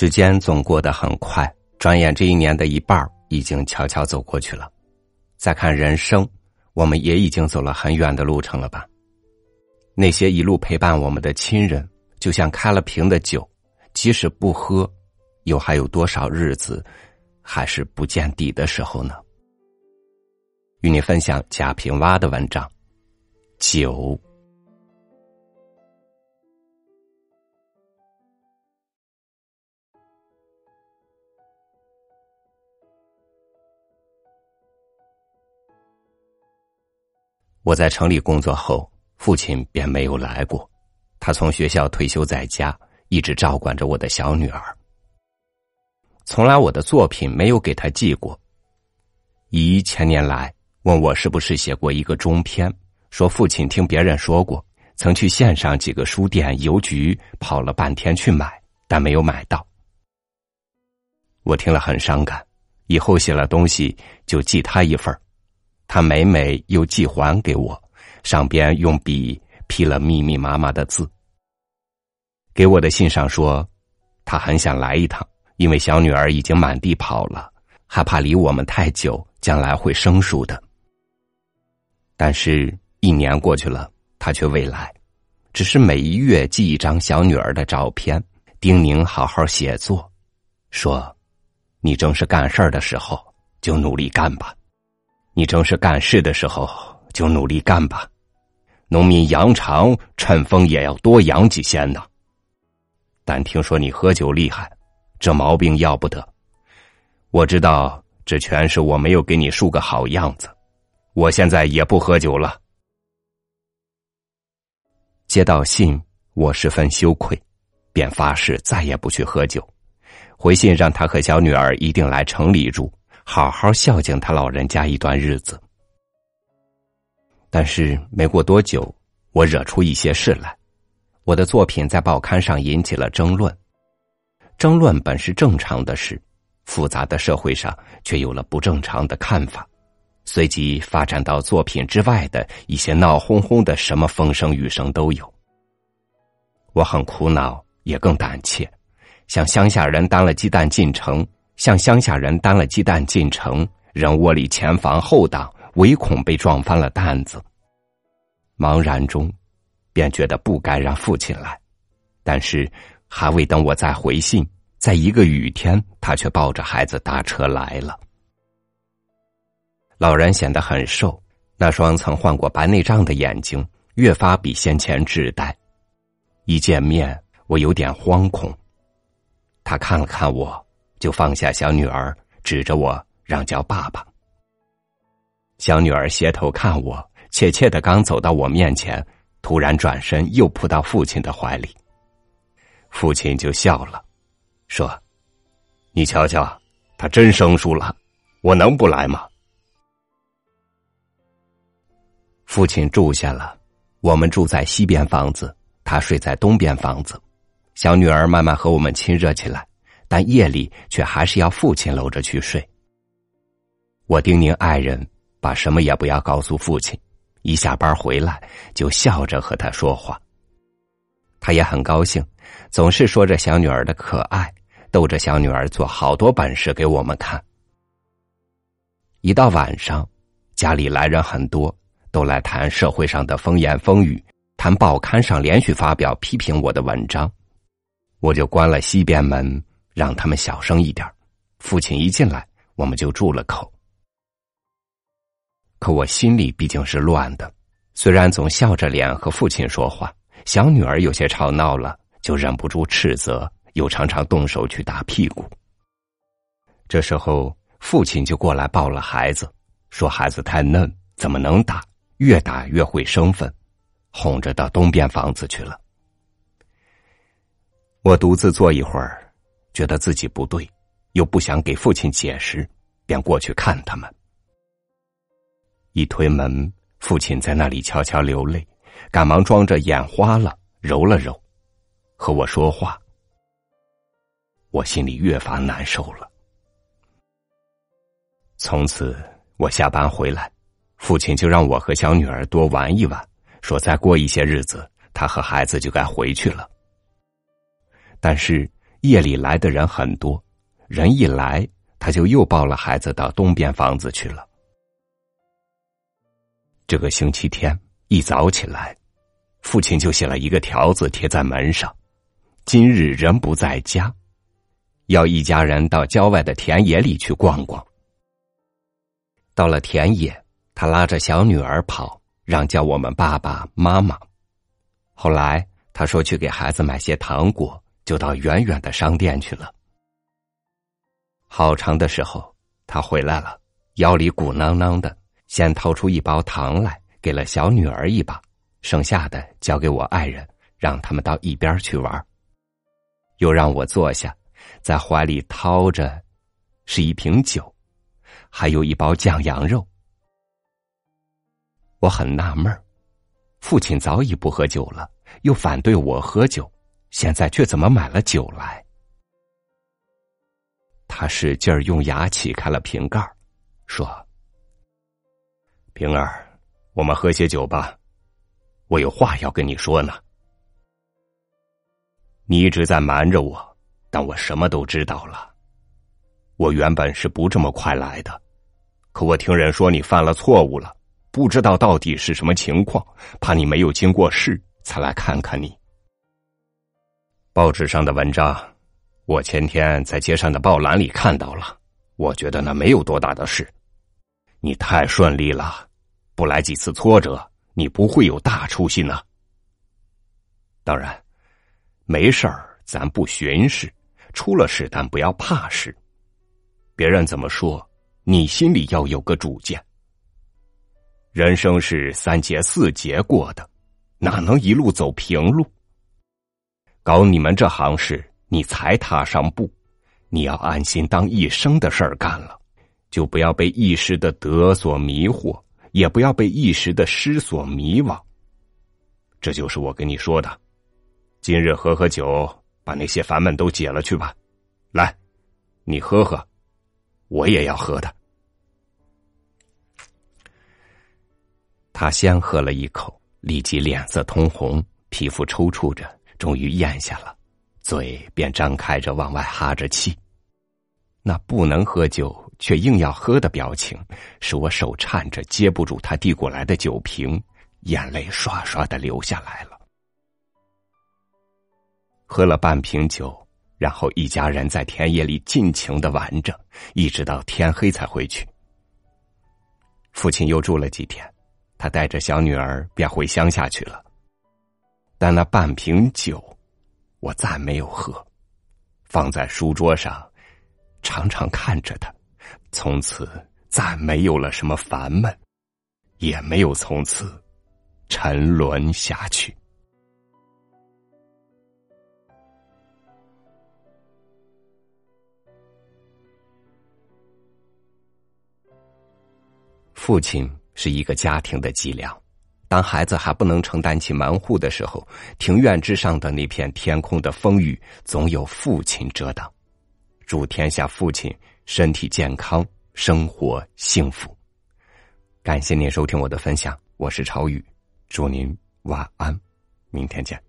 时间总过得很快，转眼这一年的一半已经悄悄走过去了。再看人生，我们也已经走了很远的路程了吧？那些一路陪伴我们的亲人，就像开了瓶的酒，即使不喝，又还有多少日子还是不见底的时候呢？与你分享贾平凹的文章，《酒》。我在城里工作后，父亲便没有来过。他从学校退休在家，一直照管着我的小女儿。从来我的作品没有给他寄过。姨前年来问我是不是写过一个中篇，说父亲听别人说过，曾去县上几个书店、邮局跑了半天去买，但没有买到。我听了很伤感，以后写了东西就寄他一份儿。他每每又寄还给我，上边用笔批了密密麻麻的字。给我的信上说，他很想来一趟，因为小女儿已经满地跑了，害怕离我们太久，将来会生疏的。但是，一年过去了，他却未来，只是每一月寄一张小女儿的照片，叮咛好好写作，说：“你正是干事儿的时候，就努力干吧。”你正是干事的时候，就努力干吧。农民扬长趁风也要多扬几先呢。但听说你喝酒厉害，这毛病要不得。我知道这全是我没有给你树个好样子。我现在也不喝酒了。接到信，我十分羞愧，便发誓再也不去喝酒。回信让他和小女儿一定来城里住。好好孝敬他老人家一段日子，但是没过多久，我惹出一些事来。我的作品在报刊上引起了争论，争论本是正常的事，复杂的社会上却有了不正常的看法，随即发展到作品之外的一些闹哄哄的什么风声雨声都有。我很苦恼，也更胆怯，像乡下人担了鸡蛋进城。向乡下人担了鸡蛋进城，人窝里前防后挡，唯恐被撞翻了担子。茫然中，便觉得不该让父亲来，但是还未等我再回信，在一个雨天，他却抱着孩子搭车来了。老人显得很瘦，那双曾患过白内障的眼睛越发比先前稚呆。一见面，我有点惶恐。他看了看我。就放下小女儿，指着我让叫爸爸。小女儿斜头看我，怯怯的刚走到我面前，突然转身又扑到父亲的怀里。父亲就笑了，说：“你瞧瞧，他真生疏了，我能不来吗？”父亲住下了，我们住在西边房子，他睡在东边房子。小女儿慢慢和我们亲热起来。但夜里却还是要父亲搂着去睡。我叮咛爱人把什么也不要告诉父亲，一下班回来就笑着和他说话。他也很高兴，总是说着小女儿的可爱，逗着小女儿做好多本事给我们看。一到晚上，家里来人很多，都来谈社会上的风言风语，谈报刊上连续发表批评我的文章，我就关了西边门。让他们小声一点。父亲一进来，我们就住了口。可我心里毕竟是乱的，虽然总笑着脸和父亲说话，小女儿有些吵闹了，就忍不住斥责，又常常动手去打屁股。这时候，父亲就过来抱了孩子，说孩子太嫩，怎么能打？越打越会生分，哄着到东边房子去了。我独自坐一会儿。觉得自己不对，又不想给父亲解释，便过去看他们。一推门，父亲在那里悄悄流泪，赶忙装着眼花了，揉了揉，和我说话。我心里越发难受了。从此，我下班回来，父亲就让我和小女儿多玩一玩，说再过一些日子，他和孩子就该回去了。但是。夜里来的人很多，人一来，他就又抱了孩子到东边房子去了。这个星期天一早起来，父亲就写了一个条子贴在门上：“今日人不在家，要一家人到郊外的田野里去逛逛。”到了田野，他拉着小女儿跑，让叫我们爸爸妈妈。后来他说去给孩子买些糖果，就到远远的商店去了。好长的时候，他回来了，腰里鼓囊囊的，先掏出一包糖来，给了小女儿一把，剩下的交给我爱人，让他们到一边去玩。又让我坐下，在怀里掏着，是一瓶酒。还有一包酱羊肉，我很纳闷父亲早已不喝酒了，又反对我喝酒，现在却怎么买了酒来？他使劲儿用牙起开了瓶盖说：“平儿，我们喝些酒吧，我有话要跟你说呢。你一直在瞒着我，但我什么都知道了。”我原本是不这么快来的，可我听人说你犯了错误了，不知道到底是什么情况，怕你没有经过事，才来看看你。报纸上的文章，我前天在街上的报栏里看到了，我觉得那没有多大的事。你太顺利了，不来几次挫折，你不会有大出息呢。当然，没事儿咱不寻事，出了事但不要怕事。别人怎么说，你心里要有个主见。人生是三劫四劫过的，哪能一路走平路？搞你们这行事，你才踏上步。你要安心当一生的事儿干了，就不要被一时的得所迷惑，也不要被一时的失所迷惘。这就是我跟你说的。今日喝喝酒，把那些烦闷都解了去吧。来，你喝喝。我也要喝的。他先喝了一口，立即脸色通红，皮肤抽搐着，终于咽下了，嘴便张开着往外哈着气。那不能喝酒却硬要喝的表情，使我手颤着接不住他递过来的酒瓶，眼泪刷刷的流下来了。喝了半瓶酒。然后一家人在田野里尽情的玩着，一直到天黑才回去。父亲又住了几天，他带着小女儿便回乡下去了。但那半瓶酒，我再没有喝，放在书桌上，常常看着它，从此再没有了什么烦闷，也没有从此沉沦下去。父亲是一个家庭的脊梁，当孩子还不能承担起门户的时候，庭院之上的那片天空的风雨，总有父亲遮挡。祝天下父亲身体健康，生活幸福。感谢您收听我的分享，我是朝雨，祝您晚安，明天见。